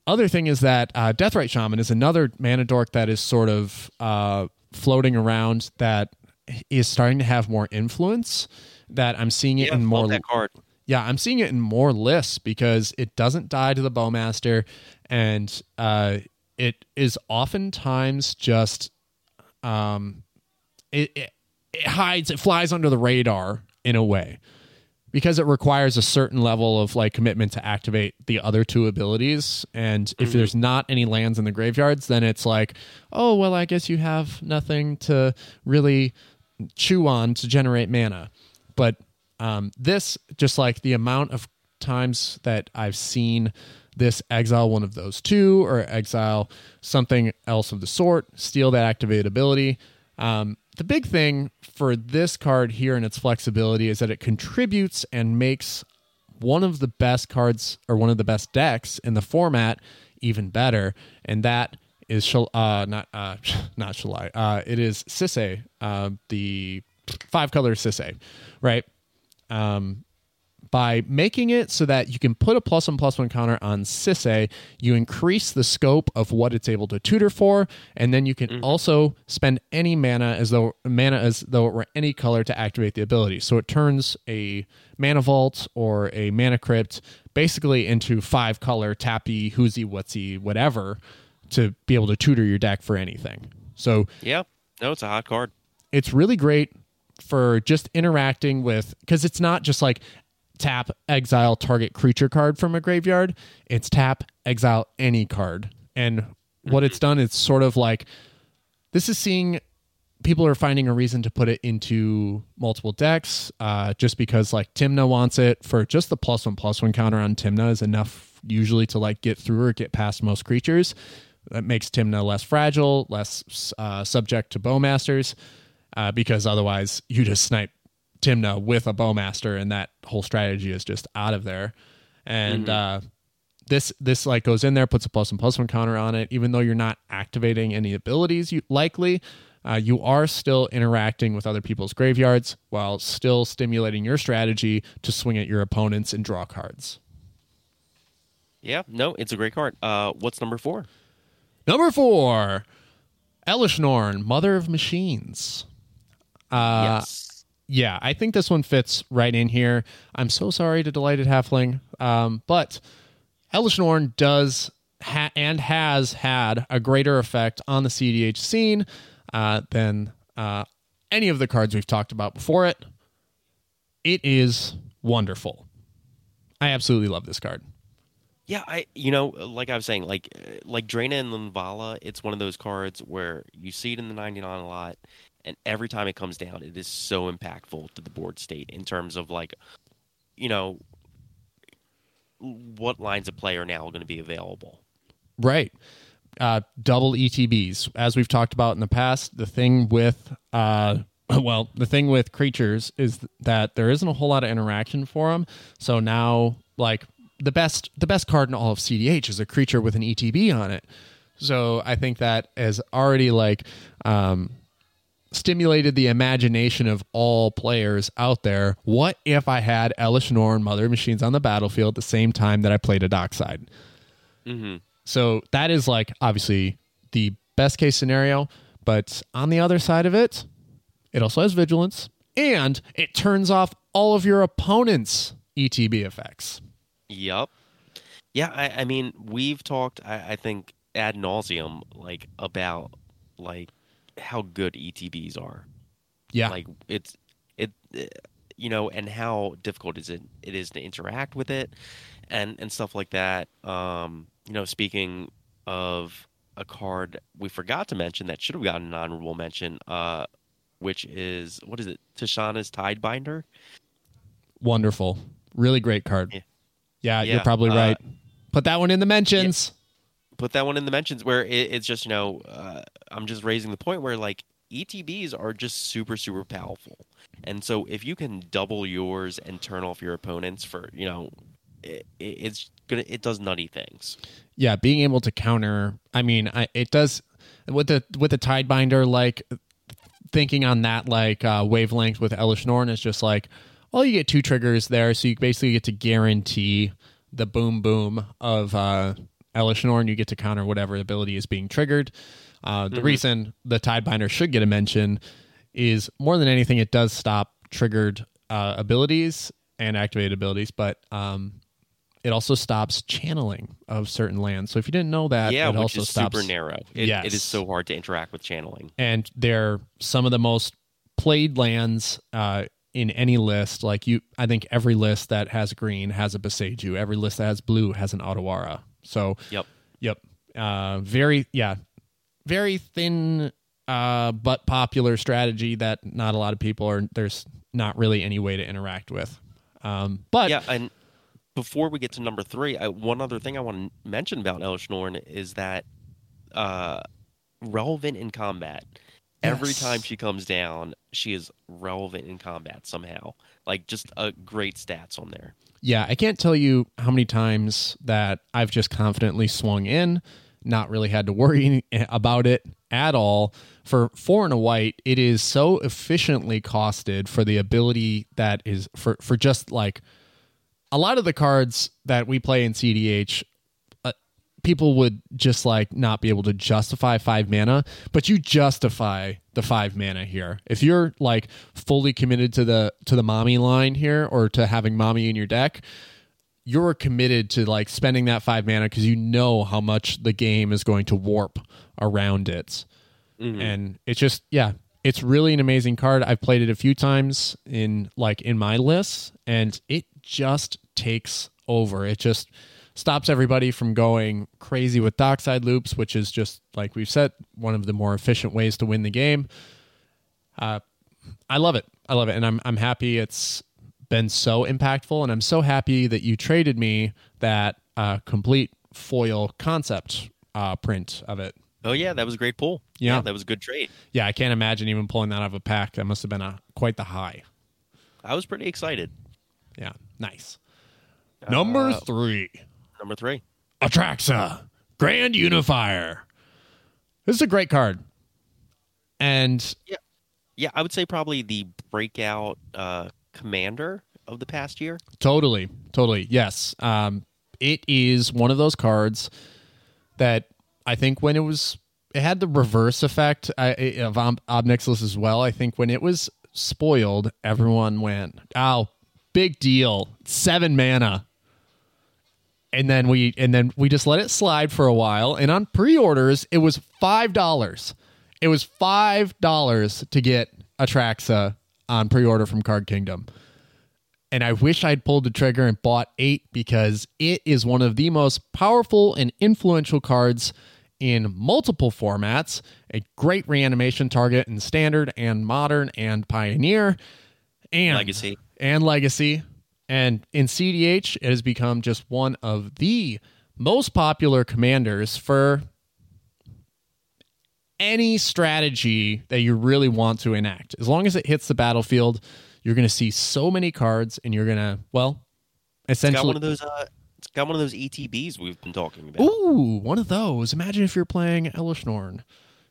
other thing is that uh, Deathrite Shaman is another mana dork that is sort of uh, floating around that is starting to have more influence. That I'm seeing it yeah, in more yeah, I'm seeing it in more lists because it doesn't die to the bowmaster, and uh, it is oftentimes just um, it, it it hides, it flies under the radar in a way because it requires a certain level of like commitment to activate the other two abilities. And if there's not any lands in the graveyards, then it's like, oh well, I guess you have nothing to really chew on to generate mana. But um, this, just like the amount of times that I've seen this exile one of those two or exile something else of the sort, steal that activated ability. Um, the big thing for this card here and its flexibility is that it contributes and makes one of the best cards or one of the best decks in the format even better, and that is Shal- uh, not uh, not Shalai. Uh, it is Sisay, uh, the five color Sisay, right? Um, by making it so that you can put a plus one plus one counter on Sisay, you increase the scope of what it's able to tutor for, and then you can mm-hmm. also spend any mana as though mana as though it were any color to activate the ability. So it turns a mana vault or a mana crypt basically into five color tappy, whoozy, whatsy, whatever to be able to tutor your deck for anything. So Yeah. No, it's a hot card. it's really great for just interacting with because it's not just like tap exile target creature card from a graveyard. It's tap exile any card. And what it's done is sort of like this is seeing people are finding a reason to put it into multiple decks uh, just because like Tymna wants it for just the plus one plus one counter on Tymna is enough usually to like get through or get past most creatures. That makes Tymna less fragile less uh, subject to bowmasters uh, because otherwise you just snipe Tymna with a bowmaster and that whole strategy is just out of there and uh, this this like goes in there puts a plus one plus one counter on it even though you're not activating any abilities you likely uh, you are still interacting with other people's graveyards while still stimulating your strategy to swing at your opponents and draw cards Yeah. No, it's a great card. Uh, what's number four? number four Elesh Norn mother of machines uh, yes. Yeah, I think this one fits right in here. I'm so sorry to Delighted Halfling, um, but Elesh Norn does ha- and has had a greater effect on the CDH scene uh, than uh, any of the cards we've talked about before it. It is wonderful. I absolutely love this card. Yeah, I you know, like I was saying, like like Drana and Linvala, it's one of those cards where you see it in the 99 a lot, and every time it comes down, it is so impactful to the board state in terms of like, you know, what lines of play are now going to be available. Right. Uh, double ETBs. As we've talked about in the past, the thing with, uh, well, the thing with creatures is that there isn't a whole lot of interaction for them. So now, like, the best the best card in all of CDH is a creature with an ETB on it. So I think that has already like um, stimulated the imagination of all players out there. What if I had Elesh Norn Mother Machines on the battlefield at the same time that I played a Dockside? hmm So that is like obviously the best case scenario. But on the other side of it, it also has vigilance and it turns off all of your opponent's ETB effects. Yep. Yeah, I, I mean, we've talked, I, I think, ad nauseum, like about like how good ETBs are. Yeah. like it's it you know and how difficult is it it is to interact with it and and stuff like that um you know speaking of a card we forgot to mention that should have gotten an honorable mention uh which is what is it Tishana's Tidebinder Wonderful. Really great card. Yeah. Yeah, you're probably uh, right. Put that one in the mentions. Put that one in the mentions where it, it's just you know uh, I'm just raising the point where like ETBs are just super super powerful, and so if you can double yours and turn off your opponents for you know, it, it, it's gonna it does nutty things. yeah being able to counter i mean I, it does with the with the tide binder like thinking on that like uh, wavelength with Elesh Norn is just like well you get two triggers there so you basically get to guarantee the boom boom of uh Elesh Norn you get to counter whatever ability is being triggered uh, the reason the tide binder should get a mention is more than anything it does stop triggered uh, abilities and activated abilities but um it also stops channeling of certain lands. So if you didn't know that, yeah, it which also is stops. super narrow. It, it Yes. is so hard to interact with channeling. And they're some of the most played lands uh, in any list. Like you, I think every list that has green has a Boseiju. Every list that has blue has an Otawara. So Yep. Yep. Uh, very yeah, very thin uh, but popular strategy that not a lot of people are. There's not really any way to interact with. Um, but Yeah, and before we get to number three, I, one other thing I want to mention about Elesh Norn is that uh, relevant in combat. Every Yes. time she comes down, she is relevant in combat somehow. Like just uh, great stats on there. Yeah, I can't tell you how many times that I've just confidently swung in, not really had to worry eh, about it at all. For four and a white, it is so efficiently costed for the ability that is for for just like a lot of the cards that we play in CDH, people would just like not be able to justify five mana, but you justify the five mana here. If you're like fully committed to the to the mommy line here or to having mommy in your deck, you're committed to like spending that five mana because you know how much the game is going to warp around it. Mm-hmm. And it's just yeah, it's really an amazing card. I've played it a few times in like in my lists, and it just takes over. It just stops everybody from going crazy with dockside loops, which is just like we've said, one of the more efficient ways to win the game. Uh, I love it. I love it, and I'm I'm happy it's been so impactful, and I'm so happy that you traded me that uh, complete foil concept uh, print of it. Oh yeah, that was a great pull. Yeah. that was a good trade. Yeah, I can't imagine even pulling that out of a pack. That must have been a quite the high. I was pretty excited. Yeah, nice. Number Uh, three, Number three. Atraxa Grand Unifier. This is a great card, and Yeah, yeah I would say probably the breakout uh, commander of the past year. Totally, totally. Yes. Um, it is one of those cards that I think when it was, it had the reverse effect I, of Ob- Obnixilus as well. I think when it was spoiled, everyone went, "Oh, big deal, seven mana." And then we and then we just let it slide for a while. And on pre-orders, it was five dollars. It was five dollars to get Atraxa on pre-order from Card Kingdom and I wish I'd pulled the trigger and bought eight because it is one of the most powerful and influential cards in multiple formats. A great reanimation target in standard and modern and pioneer and Legacy. and legacy. And in CDH, it has become just one of the most popular commanders for any strategy that you really want to enact. As long as it hits the battlefield, you're going to see so many cards, and you're going to well, It's got essentially. one of those. Uh, it's got one of those ETBs we've been talking about. Ooh, one of those. Imagine if you're playing Elesh Norn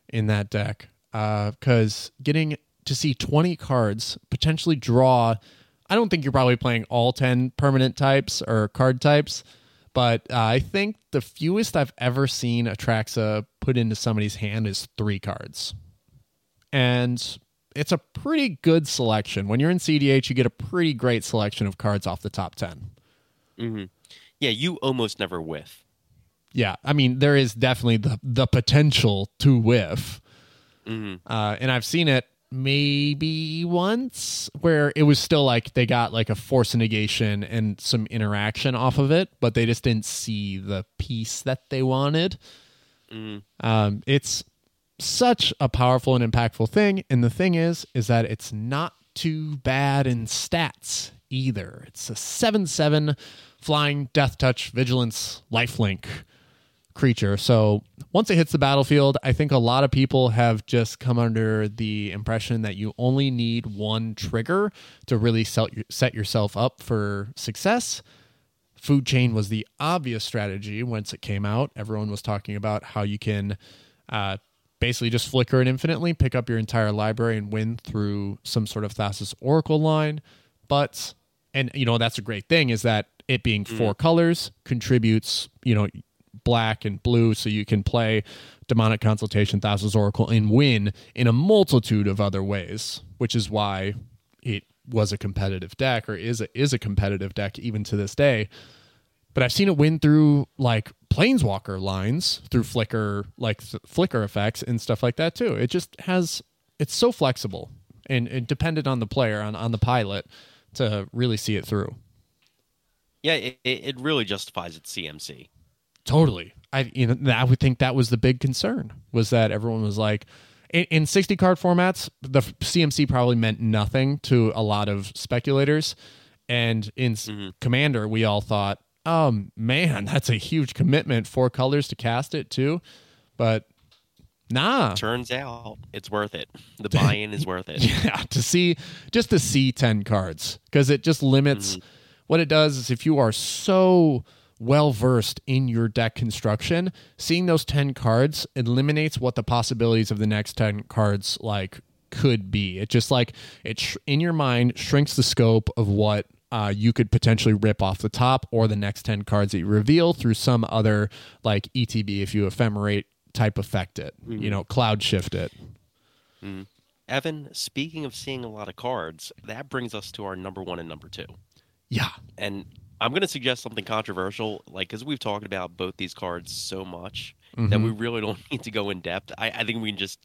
in that deck, because getting to see 20 cards potentially draw. I don't think you're probably playing all 10 permanent types or card types, but uh, I think the fewest I've ever seen Atraxa put into somebody's hand is three cards. And it's a pretty good selection. When you're in CDH, you get a pretty great selection of cards off the top 10. hmm Yeah, you almost never whiff. Yeah, I mean there is definitely the the potential to whiff, hmm uh, and I've seen it maybe once where it was still like they got like a force negation and some interaction off of it, but they just didn't see the piece that they wanted. hmm Um, it's such a powerful and impactful thing, and the thing is, is that it's not too bad in stats either. It's a seven-seven flying death touch vigilance lifelink creature. So once it hits the battlefield, I think a lot of people have just come under the impression that you only need one trigger to really set, set yourself up for success. Food chain was the obvious strategy once it came out. Everyone was talking about how you can uh, basically just flicker it infinitely, pick up your entire library, and win through some sort of Thassa's Oracle line. But, and you know, that's a great thing is that it being four colors contributes, you know, black and blue, so you can play Demonic Consultation, Thassa's Oracle, and win in a multitude of other ways, which is why it was a competitive deck or is a, is a competitive deck even to this day. But I've seen it win through like planeswalker lines, through flicker like flicker effects and stuff like that too. It just has it's so flexible and, and dependent on the player on on the pilot to really see it through. Yeah, it, it it really justifies its CMC. Totally. I you know I would think that was the big concern was that everyone was like in, in 60 card formats the CMC probably meant nothing to a lot of speculators and in s mm-hmm. Commander we all thought oh man that's a huge commitment four colors to cast it too but nah Turns out it's worth it. The buy-in is worth it. yeah to see just to see 10 cards because it just limits mm-hmm. what it does is if you are so well versed in your deck construction seeing those 10 cards eliminates what the possibilities of the next 10 cards like could be it just like it sh- in your mind shrinks the scope of what uh, you could potentially rip off the top or the next 10 cards that you reveal through some other like ETB if you ephemerate type affect it, you know, cloud shift it. Evan, speaking of seeing a lot of cards, that brings us to our number one and number two. Yeah. And I'm going to suggest something controversial, like because we've talked about both these cards so much that Mm-hmm. we really don't need to go in depth. I, I think we can just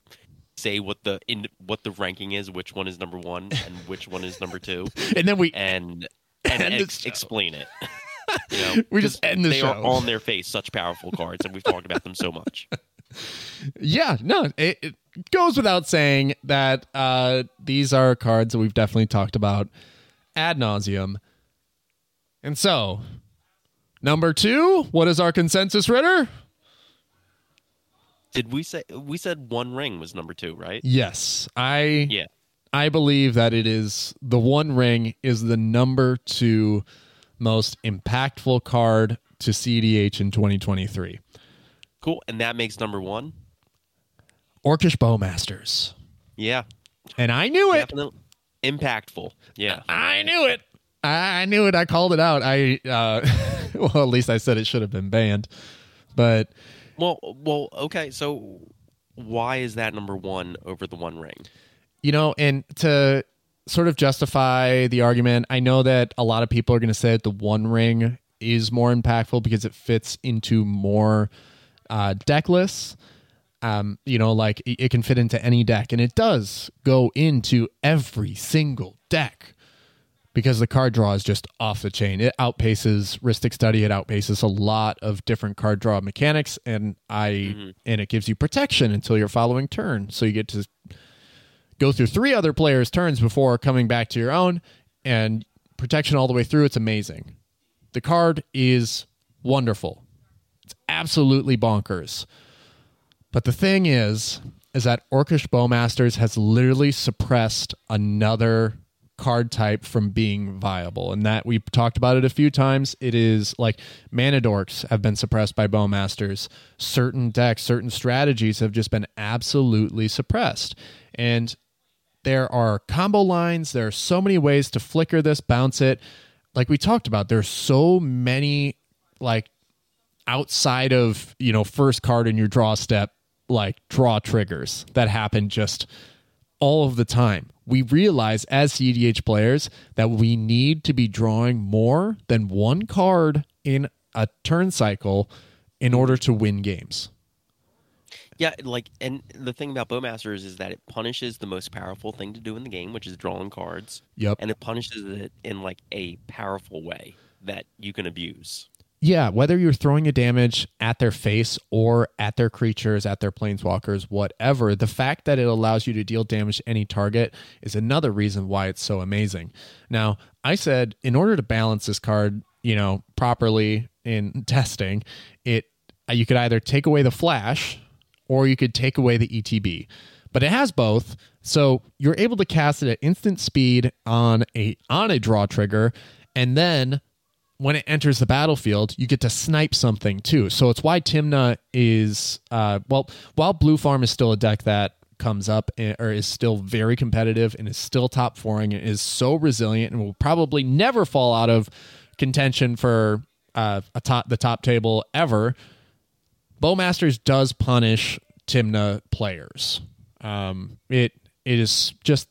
say what the in what the ranking is, which one is number one, and which one is number two, And then we and and ex- explain it. You know, We just end the they are on their face such powerful cards, and we've talked about them so much. Yeah, no, it, it goes without saying that uh, these are cards that we've definitely talked about ad nauseum. And so, number two, what is our consensus, Ritter? Did we say we said one ring was number two, right? Yes, I Yeah. I believe that it is the One Ring is the number two most impactful card to CDH in 2023. Cool. And that makes number one. Orcish Bowmasters, Yeah. and I knew it. Definitely impactful. Yeah. I knew it. I I knew it. I called it out. I uh, well, at least I said it should have been banned. But Well, well, okay. So why is that number one over the One Ring? you know, and to sort of justify the argument, I know that a lot of people are going to say that the One Ring is more impactful because it fits into more uh, deck lists. Um, you know, like it, it can fit into any deck, and it does go into every single deck because the card draw is just off the chain. It outpaces Rhystic Study. It outpaces a lot of different card draw mechanics, and I mm-hmm. and it gives you protection until your following turn. So you get to go through three other players' turns before coming back to your own, and protection all the way through. It's amazing. The card is wonderful. It's absolutely bonkers. But the thing is, is that Orcish Bowmasters has literally suppressed another card type from being viable. And that we've talked about it a few times. It is like mana dorks have been suppressed by Bowmasters. Certain decks, certain strategies have just been absolutely suppressed. And there are combo lines. There are so many ways to flicker this, bounce it. Like we talked about, there's so many like outside of you know first card in your draw step like draw triggers that happen just all of the time we realize as cdh players that we need to be drawing more than one card in a turn cycle in order to win games. Yeah, like, and the thing about Bowmasters is that it punishes the most powerful thing to do in the game, which is drawing cards, yep. And it punishes it in like a powerful way that you can abuse. Yeah, whether you're throwing a damage at their face or at their creatures, at their planeswalkers, whatever, the fact that it allows you to deal damage to any target is another reason why it's so amazing. Now, I said in order to balance this card, you know, properly in testing, it uh, you could either take away the flash or you could take away the ETB. But it has both, so you're able to cast it at instant speed on a on a draw trigger and then when it enters the battlefield, you get to snipe something too. So it's why Tymna is uh, well, while Blue Farm is still a deck that comes up and, or is still very competitive and is still top fouring and is so resilient and will probably never fall out of contention for uh, a top the top table ever. Bowmasters does punish Tymna players. Um, it it is just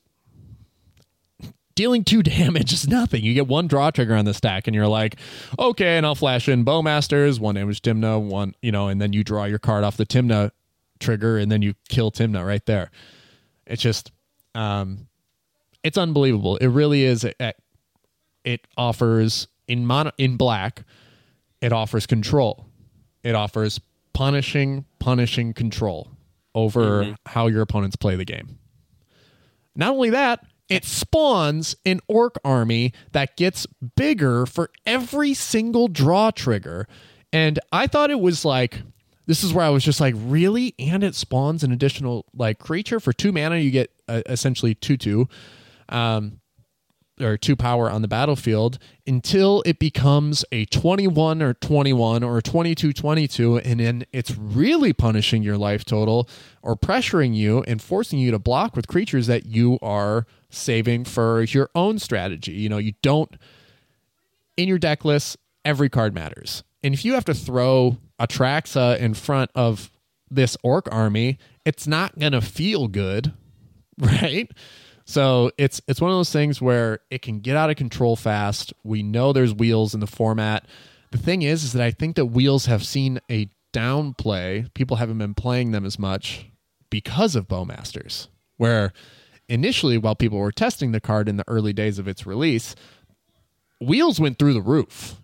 dealing two damage is nothing. You get one draw trigger on the stack, and you're like, okay, and I'll flash in Bowmasters, one damage Tymna, one, you know, and then you draw your card off the Tymna trigger, and then you kill Tymna right there. It's just, um, it's unbelievable. It really is. It, it offers in mono, in black, it offers control. It offers punishing, punishing control over how your opponents play the game. Not only that, it spawns an orc army that gets bigger for every single draw trigger. And I thought it was like this is where I was just like, really? And it spawns an additional like creature for two mana. You get uh, essentially two two, um, or two power on the battlefield until it becomes a 21 or 21 or 22 22 and then it's really punishing your life total or pressuring you and forcing you to block with creatures that you are saving for your own strategy you know you don't in your deck list, every card matters. And if you have to throw Atraxa in front of this orc army, it's not going to feel good, right? So it's it's one of those things where it can get out of control fast. We know there's wheels in the format. The thing is, is that I think that wheels have seen a downplay. People haven't been playing them as much because of Bowmasters. Where initially, while people were testing the card in the early days of its release, wheels went through the roof.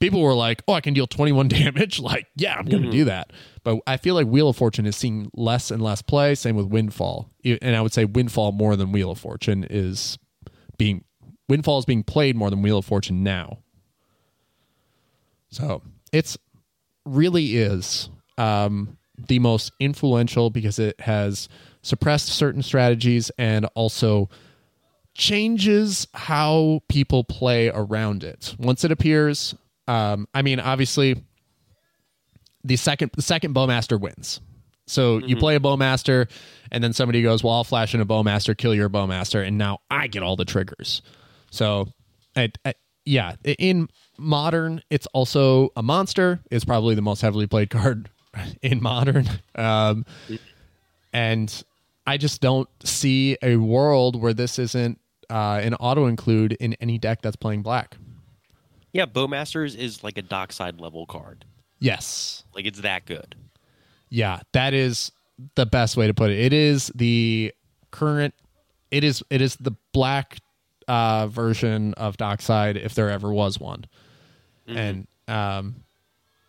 People were like, "Oh, I can deal 21 damage." Like, yeah, I'm going to do that. But I feel like Wheel of Fortune is seeing less and less play. Same with Windfall, and I would say Windfall more than Wheel of Fortune is being Windfall is being played more than Wheel of Fortune now. So it's really is um, the most influential because it has suppressed certain strategies and also changes how people play around it. Once it appears, um, I mean, obviously, the second the second bowmaster wins. So you play a bowmaster, and then somebody goes, "Well, I'll flash in a bowmaster, kill your bowmaster, and now I get all the triggers." So, I, I, yeah, in modern, it's also a monster. It's probably the most heavily played card in modern, um, and I just don't see a world where this isn't uh, an auto include in any deck that's playing black. Yeah, Bowmasters is like a dockside level card. Yes. Like it's that good. Yeah, that is the best way to put it. It is the current it is it is the black uh version of Dockside if there ever was one. And um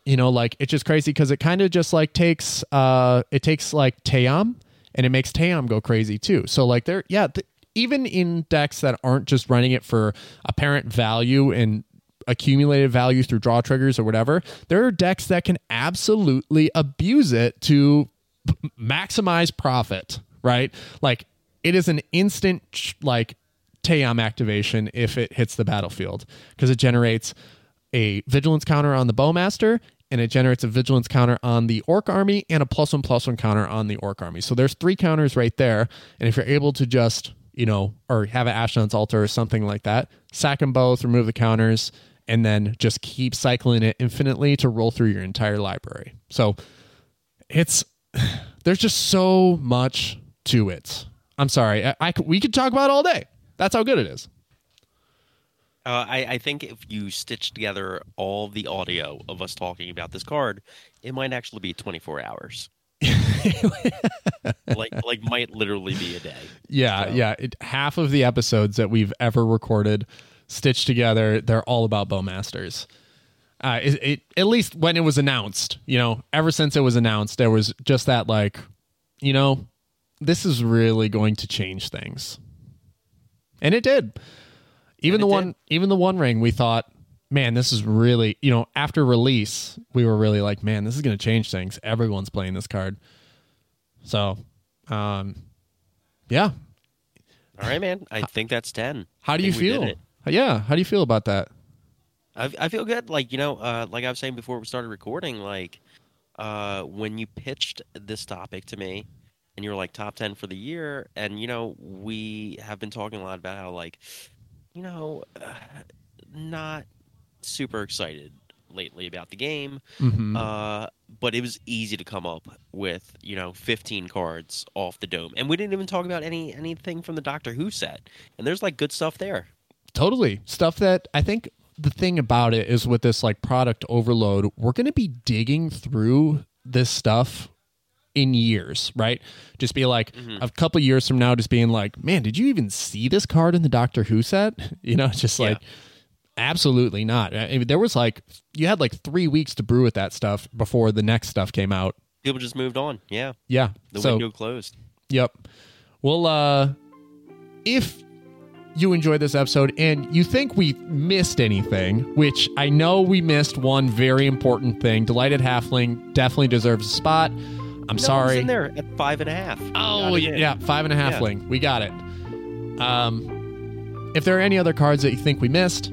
you know like it's just crazy cuz it kind of just like takes uh it takes like Tayam and it makes Tayam go crazy too. So like there yeah, th- even in decks that aren't just running it for apparent value and accumulated value through draw triggers or whatever, there are decks that can absolutely abuse it to p- maximize profit, right? Like it is an instant ch- like Tayam activation if it hits the battlefield because it generates a vigilance counter on the bowmaster and it generates a vigilance counter on the orc army and a plus one plus one counter on the orc army. So there's three counters right there. And if you're able to just, you know, or have an Ashnod's altar or something like that, sack them both, remove the counters, and then just keep cycling it infinitely to roll through your entire library. So it's there's just so much to it. I'm sorry, I, I we could talk about it all day. That's how good it is. Uh, I, I think if you stitch together all the audio of us talking about this card, it might actually be 24 hours. like like might literally be a day. Yeah, So- yeah. It, half of the episodes that we've ever recorded, stitched together, they're all about Bowmasters. Uh, it, it at least when it was announced, you know, ever since it was announced, there was just that like, you know, this is really going to change things, and it did. Even And the one, did. even the one ring, we thought, man, this is really, you know, after release, we were really like, man, this is going to change things. Everyone's playing this card, so, um, yeah, All right, man. I think that's 10. How do you think we did feel? Yeah, how do you feel about that? I, I feel good. Like, you know, uh, like I was saying before we started recording, like, uh, when you pitched this topic to me and you were like top 10 for the year, and, you know, we have been talking a lot about how, like, you know, uh, not super excited lately about the game. Mm-hmm. Uh, but it was easy to come up with, you know, 15 cards off the dome. And we didn't even talk about any anything from the Doctor Who set. And there's like good stuff there. Totally stuff that I think the thing about it is with this like product overload, we're going to be digging through this stuff in years, right? Just be like a couple years from now, just being like, man, did you even see this card in the Doctor Who set? You know, just Yeah. like. Absolutely not. I mean, there was like you had like three weeks to brew with that stuff before the next stuff came out. People just moved on. Yeah. Yeah. The so window closed. Yep. Well, uh, if you enjoyed this episode and you think we missed anything, which I know we missed one very important thing, Delighted Halfling definitely deserves a spot. I'm No, sorry. in there at five and a half. Oh, in. yeah, five and a half Yeah. ling. We got it. Um, if there are any other cards that you think we missed,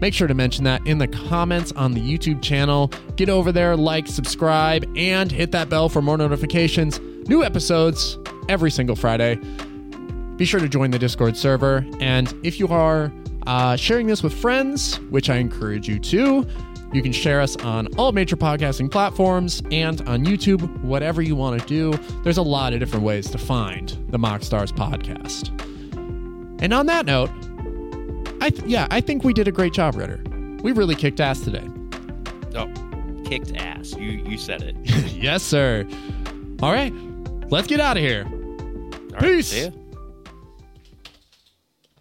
make sure to mention that in the comments on the YouTube channel. Get over there, like, subscribe, and hit that bell for more notifications. New episodes every single Friday. Be sure to join the Discord server. And if you are uh, sharing this with friends, which I encourage you to. You can share us on all major podcasting platforms and on YouTube, whatever you want to do. There's a lot of different ways to find the MoxStars podcast. And on that note, I th- yeah, I think we did a great job, Ritter. We really kicked ass today. Oh, kicked ass. You you said it. yes, sir. All right, let's get out of here. All right, Peace. ya.